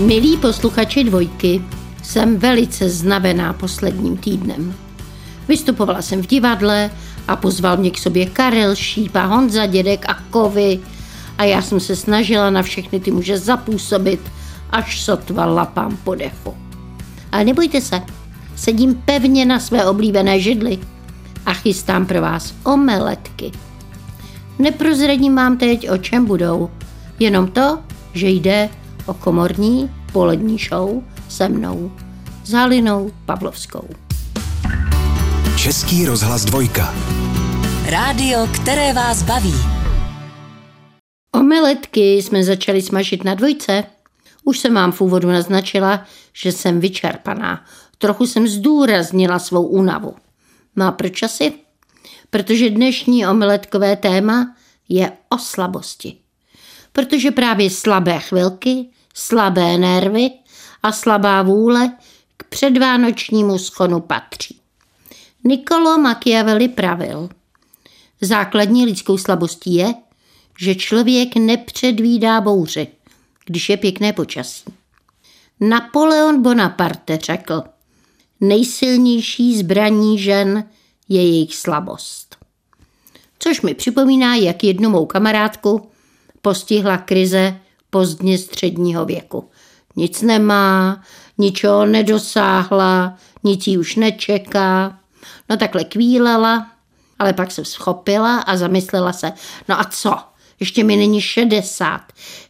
Milí posluchači dvojky, jsem velice znavená posledním týdnem. Vystupovala jsem v divadle a pozval mě k sobě Karel, Šípa, Honza, Dědek a Kovy a já jsem se snažila na všechny ty muže zapůsobit, až sotva lapám po dechu. Ale nebojte se, sedím pevně na své oblíbené židli a chystám pro vás omeletky. Neprozradím vám teď, o čem budou, jenom to, že jde o komorní polední show se mnou, s Halinou Pavlovskou. Český rozhlas dvojka. Rádio, které vás baví. Omeletky jsme začali smažit na dvojce. Už jsem vám v úvodu naznačila, že jsem vyčerpaná. Trochu jsem zdůraznila svou únavu. No a proč asi? Protože dnešní omeletkové téma je o slabosti. Protože právě slabé chvilky, slabé nervy a slabá vůle k předvánočnímu schonu patří. Niccolo Machiavelli pravil, základní lidskou slabostí je, že člověk nepředvídá bouři, když je pěkné počasí. Napoleon Bonaparte řekl, nejsilnější zbraní žen je jejich slabost. Což mi připomíná, jak jednu mou kamarádku postihla krize pozdně středního věku. Nic nemá, ničeho nedosáhla, nic jí už nečeká. No takhle kvílela, ale pak se schopila a zamyslela se, no a co? Ještě mi není 60.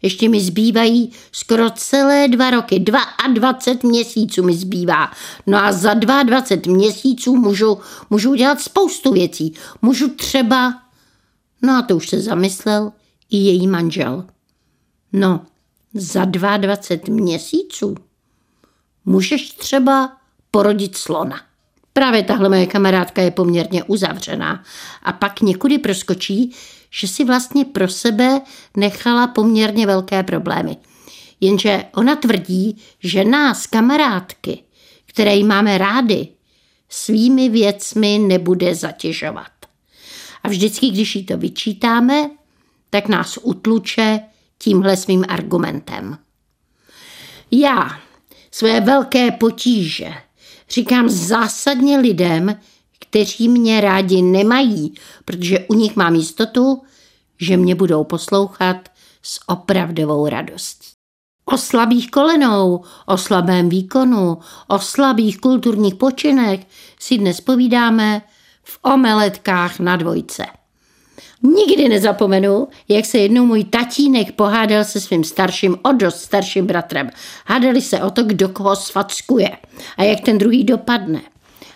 Ještě mi zbývají skoro celé dva roky. 22 měsíců mi zbývá. No a za 22 měsíců můžu, můžu udělat spoustu věcí. Můžu třeba... No a to už se zamyslel i její manžel. No, za 22 měsíců můžeš třeba porodit slona. Právě tahle moje kamarádka je poměrně uzavřená a pak někudy proskočí, že si vlastně pro sebe nechala poměrně velké problémy. Jenže ona tvrdí, že nás, kamarádky, které jí máme rády, svými věcmi nebude zatěžovat. A vždycky, když jí to vyčítáme, tak nás utluče tímhle svým argumentem. Já své velké potíže říkám zásadně lidem, kteří mě rádi nemají, protože u nich mám jistotu, že mě budou poslouchat s opravdovou radostí. O slabých kolenou, o slabém výkonu, o slabých kulturních počinech si dnes povídáme v omeletkách na dvojce. Nikdy nezapomenu, jak se jednou můj tatínek pohádal se svým starším, o dost starším bratrem. Hádali se o to, kdo koho svackuje a jak ten druhý dopadne.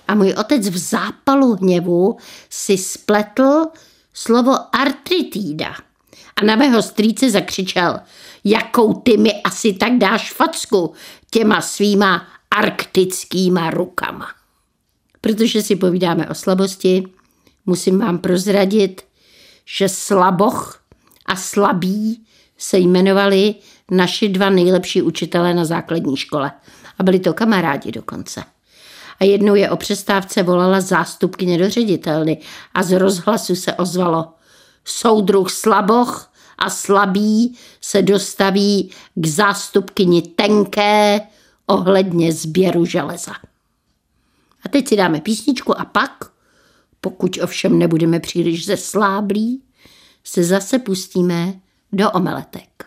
A můj otec v zápalu hněvu si spletl slovo artritída. A na mého strýce zakřičel, jakou ty mi asi tak dáš facku těma svýma arktickýma rukama. Protože si povídáme o slabosti, musím vám prozradit, že slaboch a slabí se jmenovali naši dva nejlepší učitelé na základní škole. A byli to kamarádi dokonce. A jednou je o přestávce volala zástupkyně do ředitelny a z rozhlasu se ozvalo Soudruh slaboch a slabí se dostaví k zástupkyni tenké ohledně sběru železa. A teď si dáme písničku a pak pokud ovšem nebudeme příliš zesláblí, se zase pustíme do omeletek.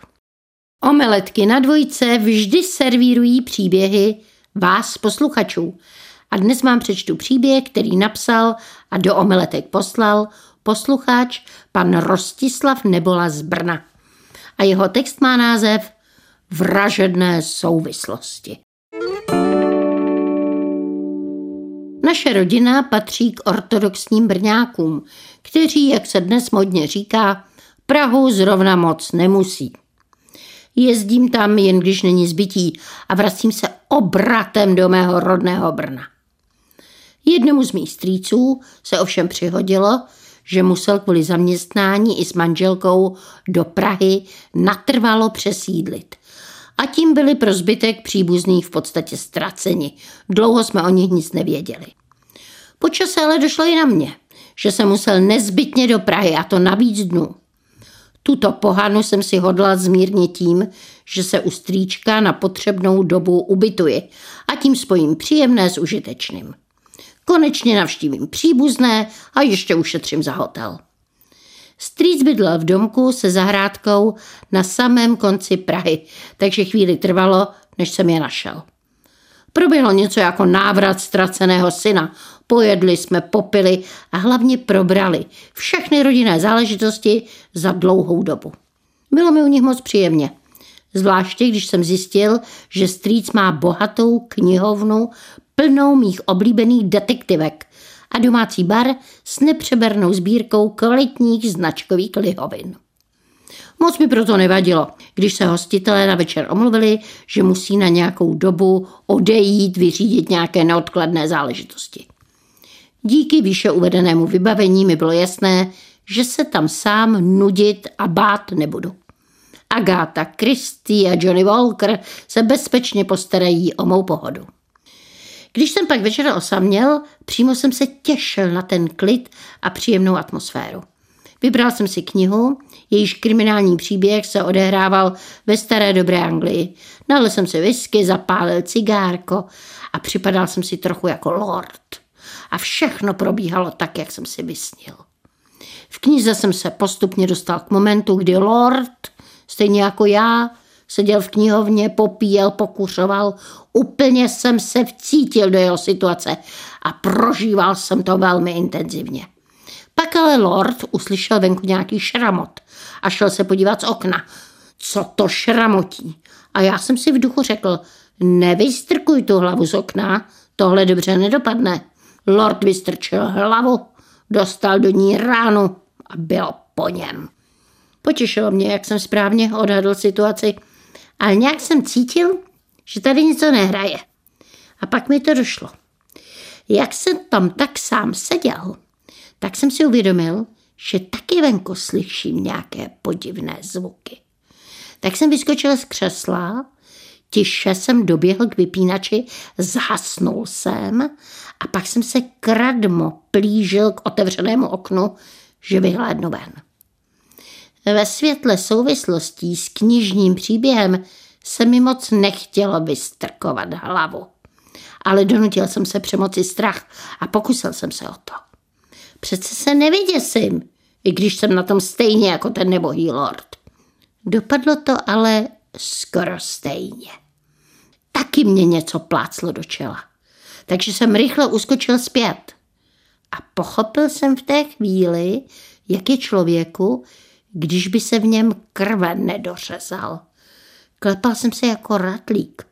Omeletky na dvojce vždy servírují příběhy vás, posluchačů. A dnes vám přečtu příběh, který napsal a do omeletek poslal posluchač pan Rostislav Nebola z Brna. A jeho text má název Vražedné souvislosti. Naše rodina patří k ortodoxním brňákům, kteří, jak se dnes modně říká, Prahu zrovna moc nemusí. Jezdím tam jen když není zbytí a vracím se obratem do mého rodného Brna. Jednomu z mých strýců se ovšem přihodilo, že musel kvůli zaměstnání i s manželkou do Prahy natrvalo přesídlit. A tím byli pro zbytek příbuzných v podstatě ztraceni. Dlouho jsme o nich nic nevěděli. Počas ale došlo i na mě, že jsem musel nezbytně do Prahy a to na víc dnů. Tuto pohanu jsem si hodla zmírnit tím, že se u strýčka na potřebnou dobu ubytuji a tím spojím příjemné s užitečným. Konečně navštívím příbuzné a ještě ušetřím za hotel. Strýc bydlel v domku se zahrádkou na samém konci Prahy, takže chvíli trvalo, než jsem je našel. Proběhlo něco jako návrat ztraceného syna. Pojedli jsme, popili a hlavně probrali všechny rodinné záležitosti za dlouhou dobu. Bylo mi u nich moc příjemně. Zvláště, když jsem zjistil, že strýc má bohatou knihovnu plnou mých oblíbených detektivek a domácí bar s nepřebernou sbírkou kvalitních značkových lihovin. Moc mi proto nevadilo, když se hostitelé na večer omluvili, že musí na nějakou dobu odejít, vyřídit nějaké neodkladné záležitosti. Díky výše uvedenému vybavení mi bylo jasné, že se tam sám nudit a bát nebudu. Agáta Christie a Johnny Walker se bezpečně postarají o mou pohodu. Když jsem pak večer osaměl, přímo jsem se těšil na ten klid a příjemnou atmosféru. Vybral jsem si knihu, jejíž kriminální příběh se odehrával ve staré dobré Anglii. Nalil jsem si whisky, zapálil cigárko a připadal jsem si trochu jako lord. A všechno probíhalo tak, jak jsem si vysnil. V knize jsem se postupně dostal k momentu, kdy lord, stejně jako já, seděl v knihovně, popíjel, pokuřoval. Úplně jsem se vcítil do jeho situace a prožíval jsem to velmi intenzivně. Pak ale Lord uslyšel venku nějaký šramot a šel se podívat z okna. Co to šramotí? A já jsem si v duchu řekl, nevystrkuj tu hlavu z okna, tohle dobře nedopadne. Lord vystrčil hlavu, dostal do ní ránu a byl po něm. Potěšilo mě, jak jsem správně odhadl situaci, ale nějak jsem cítil, že tady něco nehraje. A pak mi to došlo. Jak jsem tam tak sám seděl, tak jsem si uvědomil, že taky venku slyším nějaké podivné zvuky. Tak jsem vyskočil z křesla, tiše jsem doběhl k vypínači, zhasnul jsem a pak jsem se kradmo plížil k otevřenému oknu, že vyhlédnu ven. Ve světle souvislostí s knižním příběhem se mi moc nechtělo vystrkovat hlavu. Ale donutil jsem se přemoci strach a pokusil jsem se o to. Přece se nevyděsím, i když jsem na tom stejně jako ten nebohý lord. Dopadlo to ale skoro stejně. Taky mě něco pláclo do čela. Takže jsem rychle uskočil zpět. A pochopil jsem v té chvíli, jak je člověku, když by se v něm krve nedořezal. Klepal jsem se jako ratlík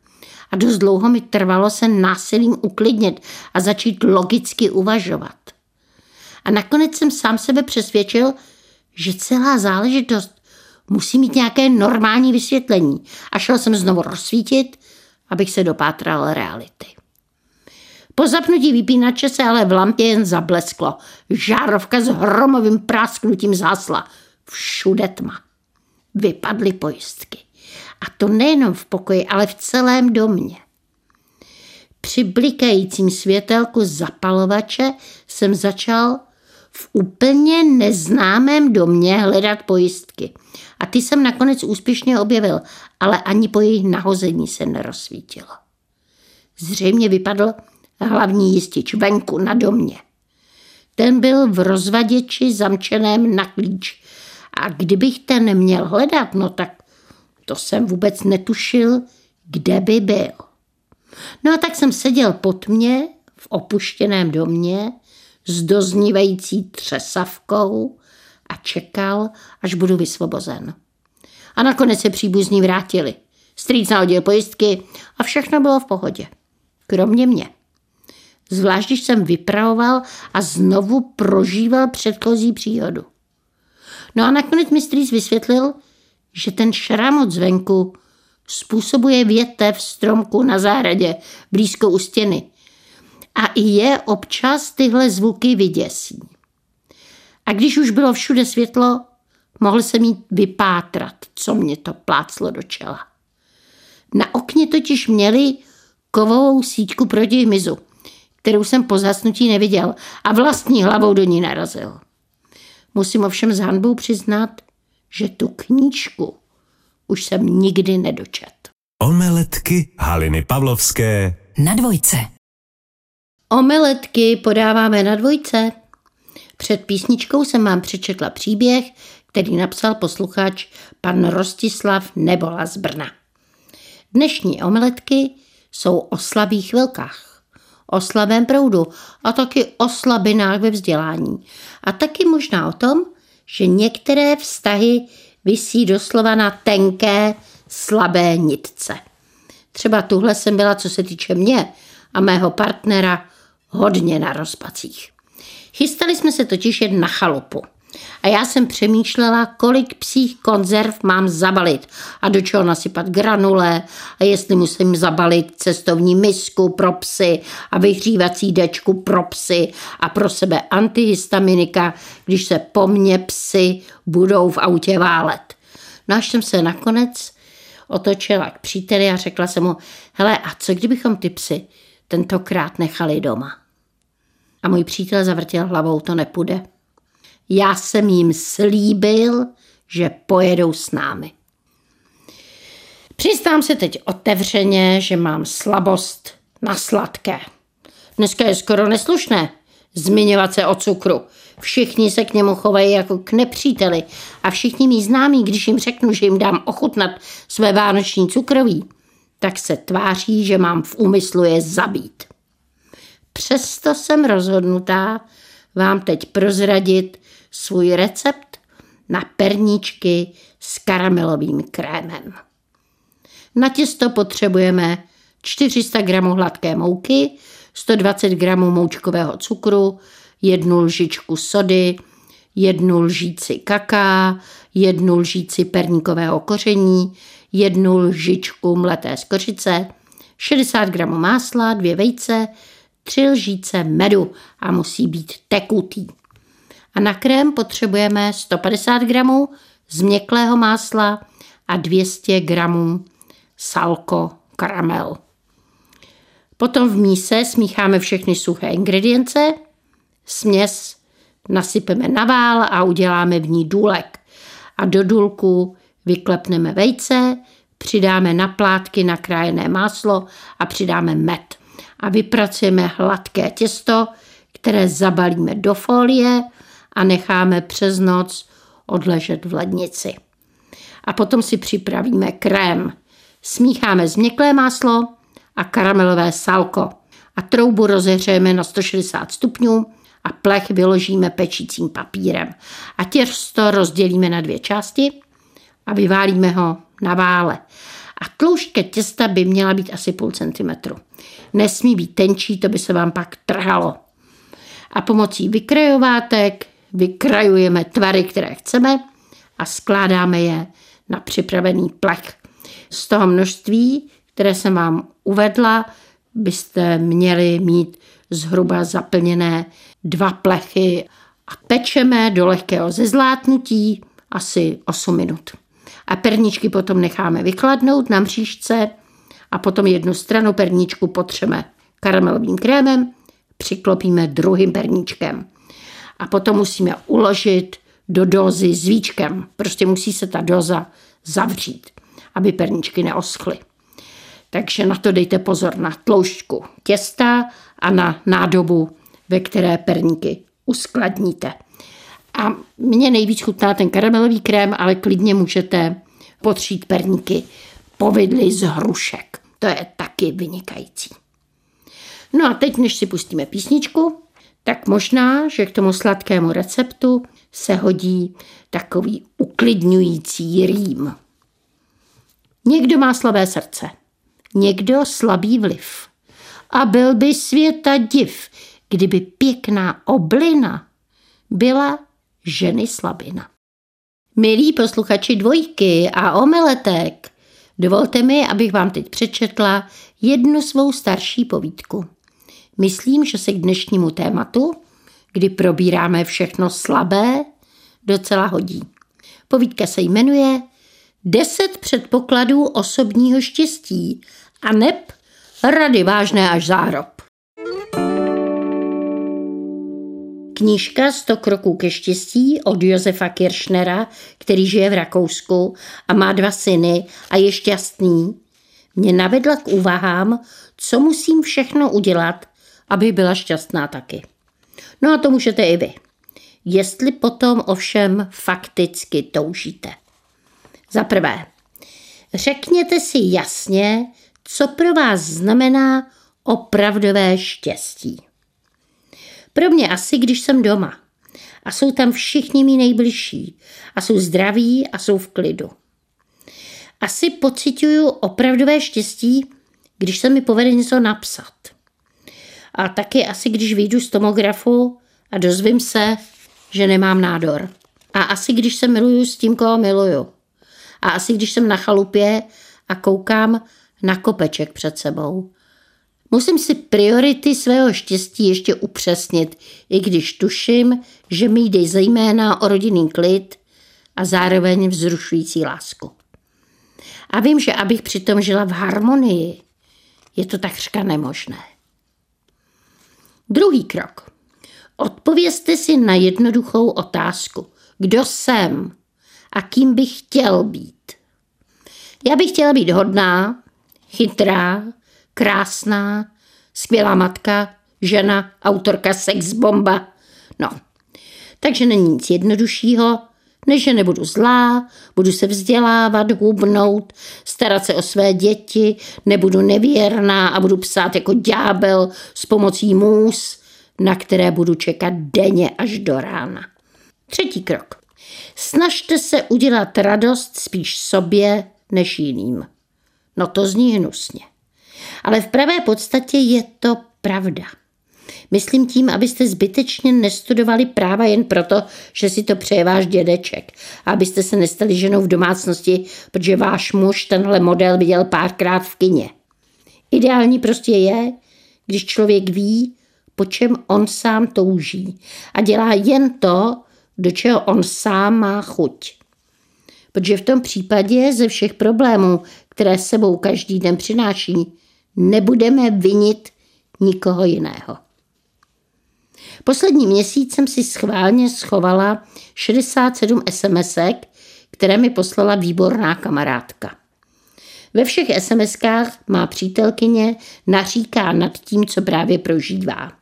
a dost dlouho mi trvalo se násilím uklidnit a začít logicky uvažovat. A nakonec jsem sám sebe přesvědčil, že celá záležitost musí mít nějaké normální vysvětlení a šel jsem znovu rozsvítit, abych se dopátral reality. Po zapnutí vypínače se ale v lampě jen zablesklo. Žárovka s hromovým prásknutím zásla. Všude tma. Vypadly pojistky. A to nejenom v pokoji, ale v celém domě. Při blikajícím světelku zapalovače jsem začal v úplně neznámém domě hledat pojistky. A ty jsem nakonec úspěšně objevil, ale ani po jejich nahození se nerozsvítilo. Zřejmě vypadl hlavní jistič venku na domě. Ten byl v rozvaděči zamčeném na klíč a kdybych ten neměl hledat, no tak to jsem vůbec netušil, kde by byl. No a tak jsem seděl pod mě v opuštěném domě s doznívající třesavkou a čekal, až budu vysvobozen. A nakonec se příbuzní vrátili. Strýc nahodil pojistky a všechno bylo v pohodě. Kromě mě. Zvlášť, když jsem vypravoval a znovu prožíval předchozí příhodu. No a nakonec mi strýc vysvětlil, že ten šramot zvenku způsobuje větev stromku na zahradě blízko u stěny a i je občas tyhle zvuky vyděsí. A když už bylo všude světlo, mohl jsem mít vypátrat, co mě to pláclo do čela. Na okně totiž měli kovovou síťku proti hmyzu, kterou jsem po zasnutí neviděl a vlastní hlavou do ní narazil. Musím ovšem s hanbou přiznat, že tu knížku už jsem nikdy nedočet. Omeletky Haliny Pavlovské Na dvojce. Omeletky podáváme na dvojce. Před písničkou jsem vám přečetla příběh, který napsal posluchač pan Rostislav Nebola z Brna. Dnešní omeletky jsou o slabých chvilkách, o slabém proudu a taky o slabinách ve vzdělání. A taky možná o tom, že některé vztahy visí doslova na tenké, slabé nitce. Třeba tuhle jsem byla, co se týče mě a mého partnera, hodně na rozpacích. Chystali jsme se totiž jen na chalupu. A já jsem přemýšlela, kolik psích konzerv mám zabalit a do čeho nasypat granule a jestli musím zabalit cestovní misku pro psy a vyhřívací dečku pro psy a pro sebe antihistaminika, když se po mně psy budou v autě válet. No až jsem se nakonec otočila k příteli a řekla jsem mu, hele, a co kdybychom ty psy tentokrát nechali doma? A můj přítel zavrtěl hlavou, to nepůjde. Já jsem jim slíbil, že pojedou s námi. Přistám se teď otevřeně, že mám slabost na sladké. Dneska je skoro neslušné zmiňovat se o cukru. Všichni se k němu chovají jako k nepříteli a všichni mý známí, když jim řeknu, že jim dám ochutnat své vánoční cukroví, tak se tváří, že mám v úmyslu je zabít. Přesto jsem rozhodnutá vám teď prozradit svůj recept na perníčky s karamelovým krémem. Na těsto potřebujeme 400 g hladké mouky, 120 g moučkového cukru, jednu lžičku sody, jednu lžíci kaká, jednu lžíci perníkového koření, jednu lžičku mleté skořice, 60 g másla, dvě vejce, tři lžíce medu a musí být tekutý. A na krém potřebujeme 150 gramů změklého másla a 200 gramů salko karamel. Potom v míse smícháme všechny suché ingredience, směs nasypeme na vál a uděláme v ní důlek. A do důlku vyklepneme vejce, přidáme na plátky nakrájené máslo a přidáme med. A vypracujeme hladké těsto, které zabalíme do folie a necháme přes noc odležet v lednici. A potom si připravíme krém. Smícháme změklé máslo a karamelové salko a troubu rozehřejeme na 160 stupňů a plech vyložíme pečícím papírem. A těsto rozdělíme na dvě části a vyválíme ho na vále. A tloušťka těsta by měla být asi půl centimetru. Nesmí být tenčí, to by se vám pak trhalo. A pomocí vykrajovátek vykrajujeme tvary, které chceme a skládáme je na připravený plech. Z toho množství, které jsem vám uvedla, byste měli mít zhruba zaplněné dva plechy a pečeme do lehkého zezlátnutí asi 8 minut. A perničky potom necháme vykladnout na mřížce a potom jednu stranu perničku potřeme karamelovým krémem, přiklopíme druhým perníčkem a potom musíme uložit do dozy s víčkem. Prostě musí se ta doza zavřít, aby perničky neoschly. Takže na to dejte pozor na tloušťku těsta a na nádobu, ve které perníky uskladníte. A mně nejvíc chutná ten karamelový krém, ale klidně můžete potřít perníky povidly z hrušek. To je taky vynikající. No a teď, než si pustíme písničku, tak možná, že k tomu sladkému receptu se hodí takový uklidňující rým. Někdo má slabé srdce, někdo slabý vliv. A byl by světa div, kdyby pěkná oblina byla ženy slabina. Milí posluchači dvojky a omeletek, dovolte mi, abych vám teď přečetla jednu svou starší povídku. Myslím, že se k dnešnímu tématu, kdy probíráme všechno slabé, docela hodí. Povídka se jmenuje Deset předpokladů osobního štěstí a neb rady vážné až zárob. Knížka 100 kroků ke štěstí od Josefa Kiršnera, který žije v Rakousku a má dva syny a je šťastný, mě navedla k úvahám, co musím všechno udělat, aby byla šťastná taky. No a to můžete i vy. Jestli potom ovšem fakticky toužíte. Za prvé, řekněte si jasně, co pro vás znamená opravdové štěstí. Pro mě asi, když jsem doma a jsou tam všichni mý nejbližší a jsou zdraví a jsou v klidu. Asi pocituju opravdové štěstí, když se mi povede něco napsat. A taky asi, když vyjdu z tomografu a dozvím se, že nemám nádor. A asi, když se miluju s tím, koho miluju. A asi, když jsem na chalupě a koukám na kopeček před sebou. Musím si priority svého štěstí ještě upřesnit, i když tuším, že mi jde zejména o rodinný klid a zároveň vzrušující lásku. A vím, že abych přitom žila v harmonii, je to takřka nemožné. Druhý krok. Odpovězte si na jednoduchou otázku. Kdo jsem a kým bych chtěl být? Já bych chtěla být hodná, chytrá, krásná, skvělá matka, žena, autorka sex bomba. No, takže není nic jednoduššího, než že nebudu zlá, budu se vzdělávat, hubnout, starat se o své děti, nebudu nevěrná a budu psát jako ďábel s pomocí můz, na které budu čekat denně až do rána. Třetí krok. Snažte se udělat radost spíš sobě než jiným. No to zní hnusně. Ale v pravé podstatě je to pravda. Myslím tím, abyste zbytečně nestudovali práva jen proto, že si to přeje váš dědeček. A abyste se nestali ženou v domácnosti, protože váš muž tenhle model viděl párkrát v kině. Ideální prostě je, když člověk ví, po čem on sám touží a dělá jen to, do čeho on sám má chuť. Protože v tom případě ze všech problémů, které sebou každý den přináší, nebudeme vinit nikoho jiného. Poslední měsíc jsem si schválně schovala 67 SMSek, které mi poslala výborná kamarádka. Ve všech SMSkách má přítelkyně naříká nad tím, co právě prožívá.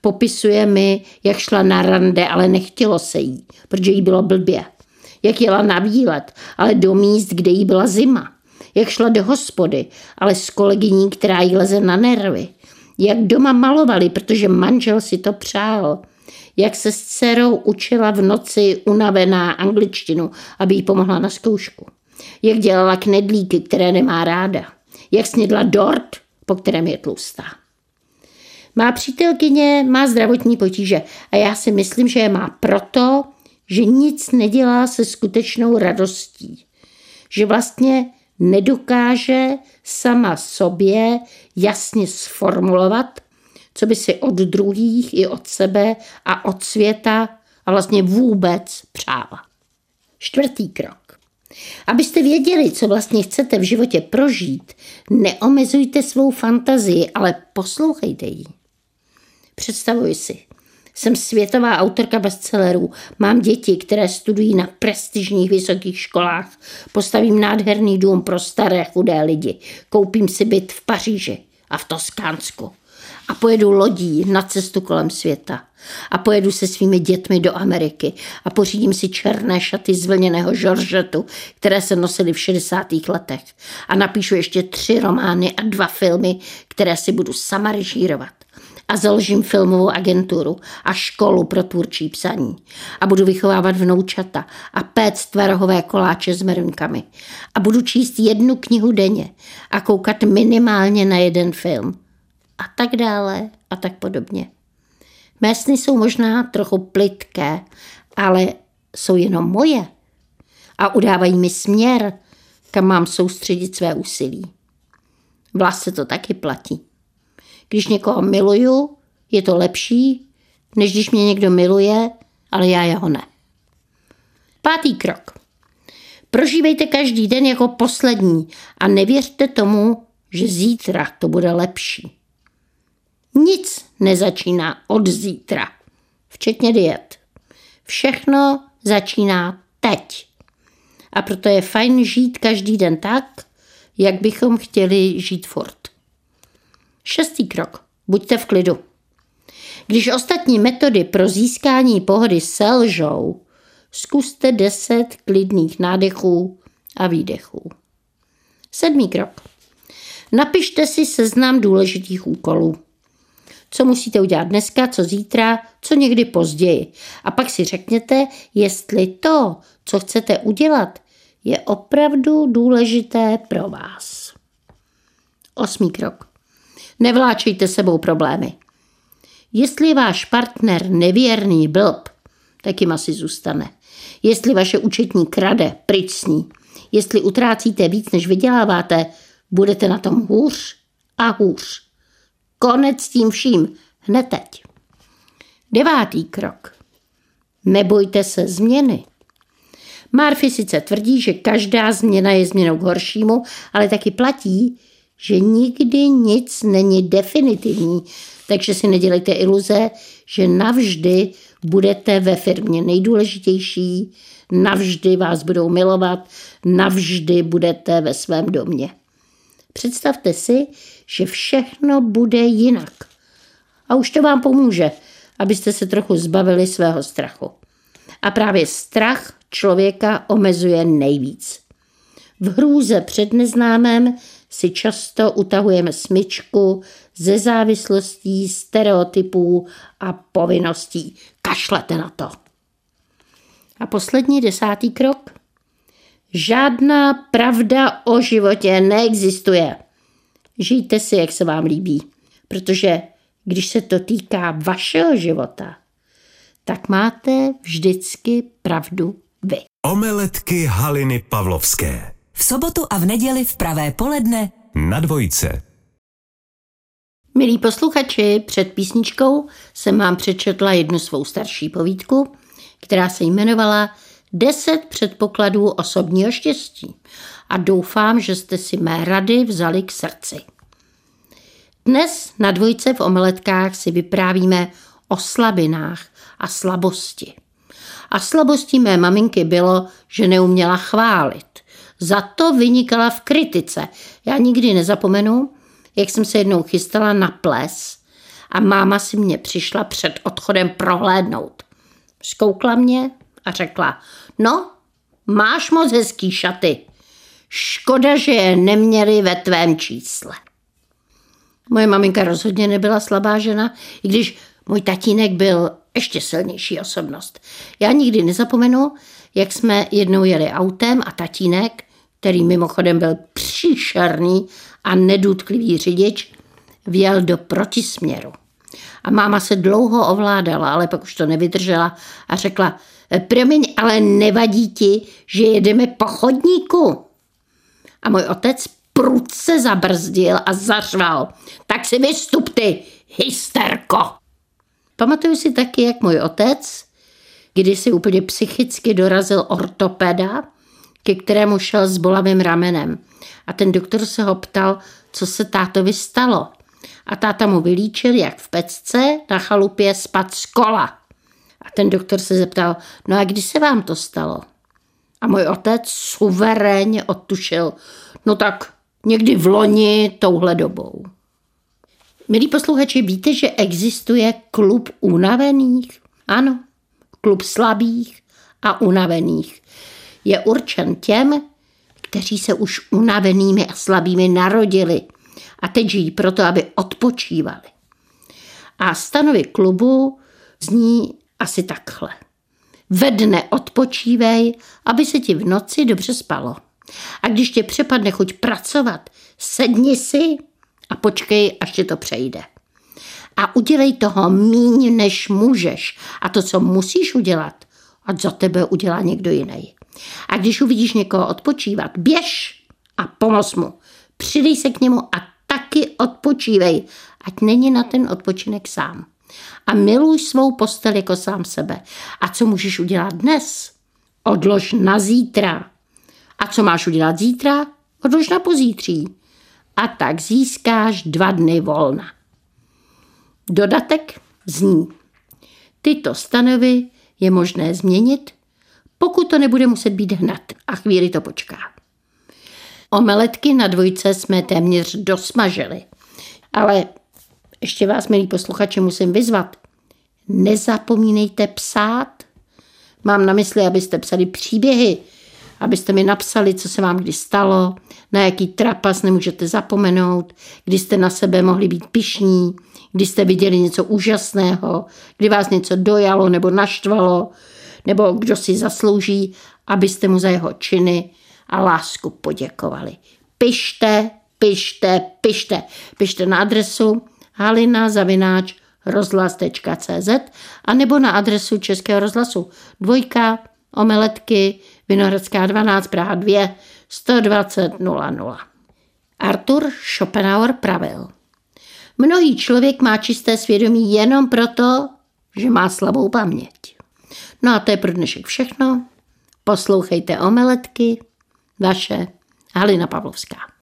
Popisuje mi, jak šla na rande, ale nechtělo se jí, protože jí bylo blbě. Jak jela na výlet, ale do míst, kde jí byla zima. Jak šla do hospody, ale s kolegyní, která jí leze na nervy jak doma malovali, protože manžel si to přál, jak se s dcerou učila v noci unavená angličtinu, aby jí pomohla na zkoušku, jak dělala knedlíky, které nemá ráda, jak snědla dort, po kterém je tlustá. Má přítelkyně má zdravotní potíže a já si myslím, že je má proto, že nic nedělá se skutečnou radostí. Že vlastně nedokáže sama sobě jasně sformulovat, co by si od druhých i od sebe a od světa a vlastně vůbec přála. Čtvrtý krok. Abyste věděli, co vlastně chcete v životě prožít, neomezujte svou fantazii, ale poslouchejte ji. Představuji si, jsem světová autorka bestsellerů, mám děti, které studují na prestižních vysokých školách, postavím nádherný dům pro staré chudé lidi, koupím si byt v Paříži a v Toskánsku. A pojedu lodí na cestu kolem světa. A pojedu se svými dětmi do Ameriky. A pořídím si černé šaty z vlněného žoržetu, které se nosily v 60. letech. A napíšu ještě tři romány a dva filmy, které si budu sama režírovat a založím filmovou agenturu a školu pro tvůrčí psaní. A budu vychovávat vnoučata a péct tvarohové koláče s merunkami. A budu číst jednu knihu denně a koukat minimálně na jeden film. A tak dále a tak podobně. Mé sny jsou možná trochu plitké, ale jsou jenom moje. A udávají mi směr, kam mám soustředit své úsilí. Vlastně to taky platí. Když někoho miluju, je to lepší, než když mě někdo miluje, ale já jeho ne. Pátý krok. Prožívejte každý den jako poslední a nevěřte tomu, že zítra to bude lepší. Nic nezačíná od zítra. včetně diet. Všechno začíná teď. A proto je fajn žít každý den tak, jak bychom chtěli žít furt. Šestý krok. Buďte v klidu. Když ostatní metody pro získání pohody selžou, zkuste deset klidných nádechů a výdechů. Sedmý krok. Napište si seznam důležitých úkolů. Co musíte udělat dneska, co zítra, co někdy později. A pak si řekněte, jestli to, co chcete udělat, je opravdu důležité pro vás. Osmý krok. Nevláčejte sebou problémy. Jestli je váš partner nevěrný blb, tak jim asi zůstane. Jestli vaše účetní krade, pryč s ní. Jestli utrácíte víc, než vyděláváte, budete na tom hůř a hůř. Konec s tím vším, hned teď. Devátý krok. Nebojte se změny. Murphy sice tvrdí, že každá změna je změnou k horšímu, ale taky platí, že nikdy nic není definitivní, takže si nedělejte iluze, že navždy budete ve firmě nejdůležitější, navždy vás budou milovat, navždy budete ve svém domě. Představte si, že všechno bude jinak. A už to vám pomůže, abyste se trochu zbavili svého strachu. A právě strach člověka omezuje nejvíc. V hrůze před neznámém si často utahujeme smyčku ze závislostí, stereotypů a povinností. Kašlete na to. A poslední desátý krok. Žádná pravda o životě neexistuje. Žijte si, jak se vám líbí, protože když se to týká vašeho života, tak máte vždycky pravdu vy. Omeletky Haliny Pavlovské. V sobotu a v neděli v pravé poledne Na dvojce. Milí posluchači, před písničkou jsem vám přečetla jednu svou starší povídku, která se jmenovala Deset předpokladů osobního štěstí a doufám, že jste si mé rady vzali k srdci. Dnes na dvojce v omeletkách si vyprávíme o slabinách a slabosti. A slabostí mé maminky bylo, že neuměla chválit. Za to vynikala v kritice. Já nikdy nezapomenu, jak jsem se jednou chystala na ples a máma si mě přišla před odchodem prohlédnout. Zkoukla mě a řekla, no, máš moc hezký šaty. Škoda, že je neměli ve tvém čísle. Moje maminka rozhodně nebyla slabá žena, i když můj tatínek byl ještě silnější osobnost. Já nikdy nezapomenu, jak jsme jednou jeli autem a tatínek, který mimochodem byl příšerný a nedůtklivý řidič, vjel do protisměru. A máma se dlouho ovládala, ale pak už to nevydržela a řekla, promiň, ale nevadí ti, že jedeme po chodníku? A můj otec prudce zabrzdil a zařval. Tak si vystup ty, hysterko! Pamatuju si taky, jak můj otec, když si úplně psychicky dorazil ortopeda, ke kterému šel s bolavým ramenem. A ten doktor se ho ptal, co se tátovi stalo. A táta mu vylíčil, jak v pecce na chalupě spad z kola. A ten doktor se zeptal, no a kdy se vám to stalo? A můj otec suverénně odtušil, no tak někdy v loni touhle dobou. Milí posluchači, víte, že existuje klub unavených? Ano, klub slabých a unavených. Je určen těm, kteří se už unavenými a slabými narodili a teď žijí proto, aby odpočívali. A stanovy klubu zní asi takhle. Ve dne odpočívej, aby se ti v noci dobře spalo. A když tě přepadne chuť pracovat, sedni si a počkej, až ti to přejde. A udělej toho míň, než můžeš. A to, co musíš udělat, ať za tebe udělá někdo jiný. A když uvidíš někoho odpočívat, běž a pomoz mu. Přidej se k němu a taky odpočívej, ať není na ten odpočinek sám. A miluj svou postel jako sám sebe. A co můžeš udělat dnes? Odlož na zítra. A co máš udělat zítra? Odlož na pozítří. A tak získáš dva dny volna. Dodatek zní. Tyto stanovy je možné změnit, pokud to nebude muset být hned a chvíli to počká. Omeletky na dvojce jsme téměř dosmažili. Ale ještě vás, milí posluchači, musím vyzvat. Nezapomínejte psát. Mám na mysli, abyste psali příběhy, abyste mi napsali, co se vám kdy stalo, na jaký trapas nemůžete zapomenout, kdy jste na sebe mohli být pišní, kdy jste viděli něco úžasného, kdy vás něco dojalo nebo naštvalo, nebo kdo si zaslouží, abyste mu za jeho činy a lásku poděkovali. Pište, pište, pište. Pište na adresu halina zavináč rozhlas.cz a nebo na adresu Českého rozhlasu dvojka omeletky Vinohradská 12 Praha 2 120 00. Arthur Schopenhauer pravil. Mnohý člověk má čisté svědomí jenom proto, že má slabou paměť. No a to je pro dnešek všechno. Poslouchejte omeletky. Vaše Halina Pavlovská.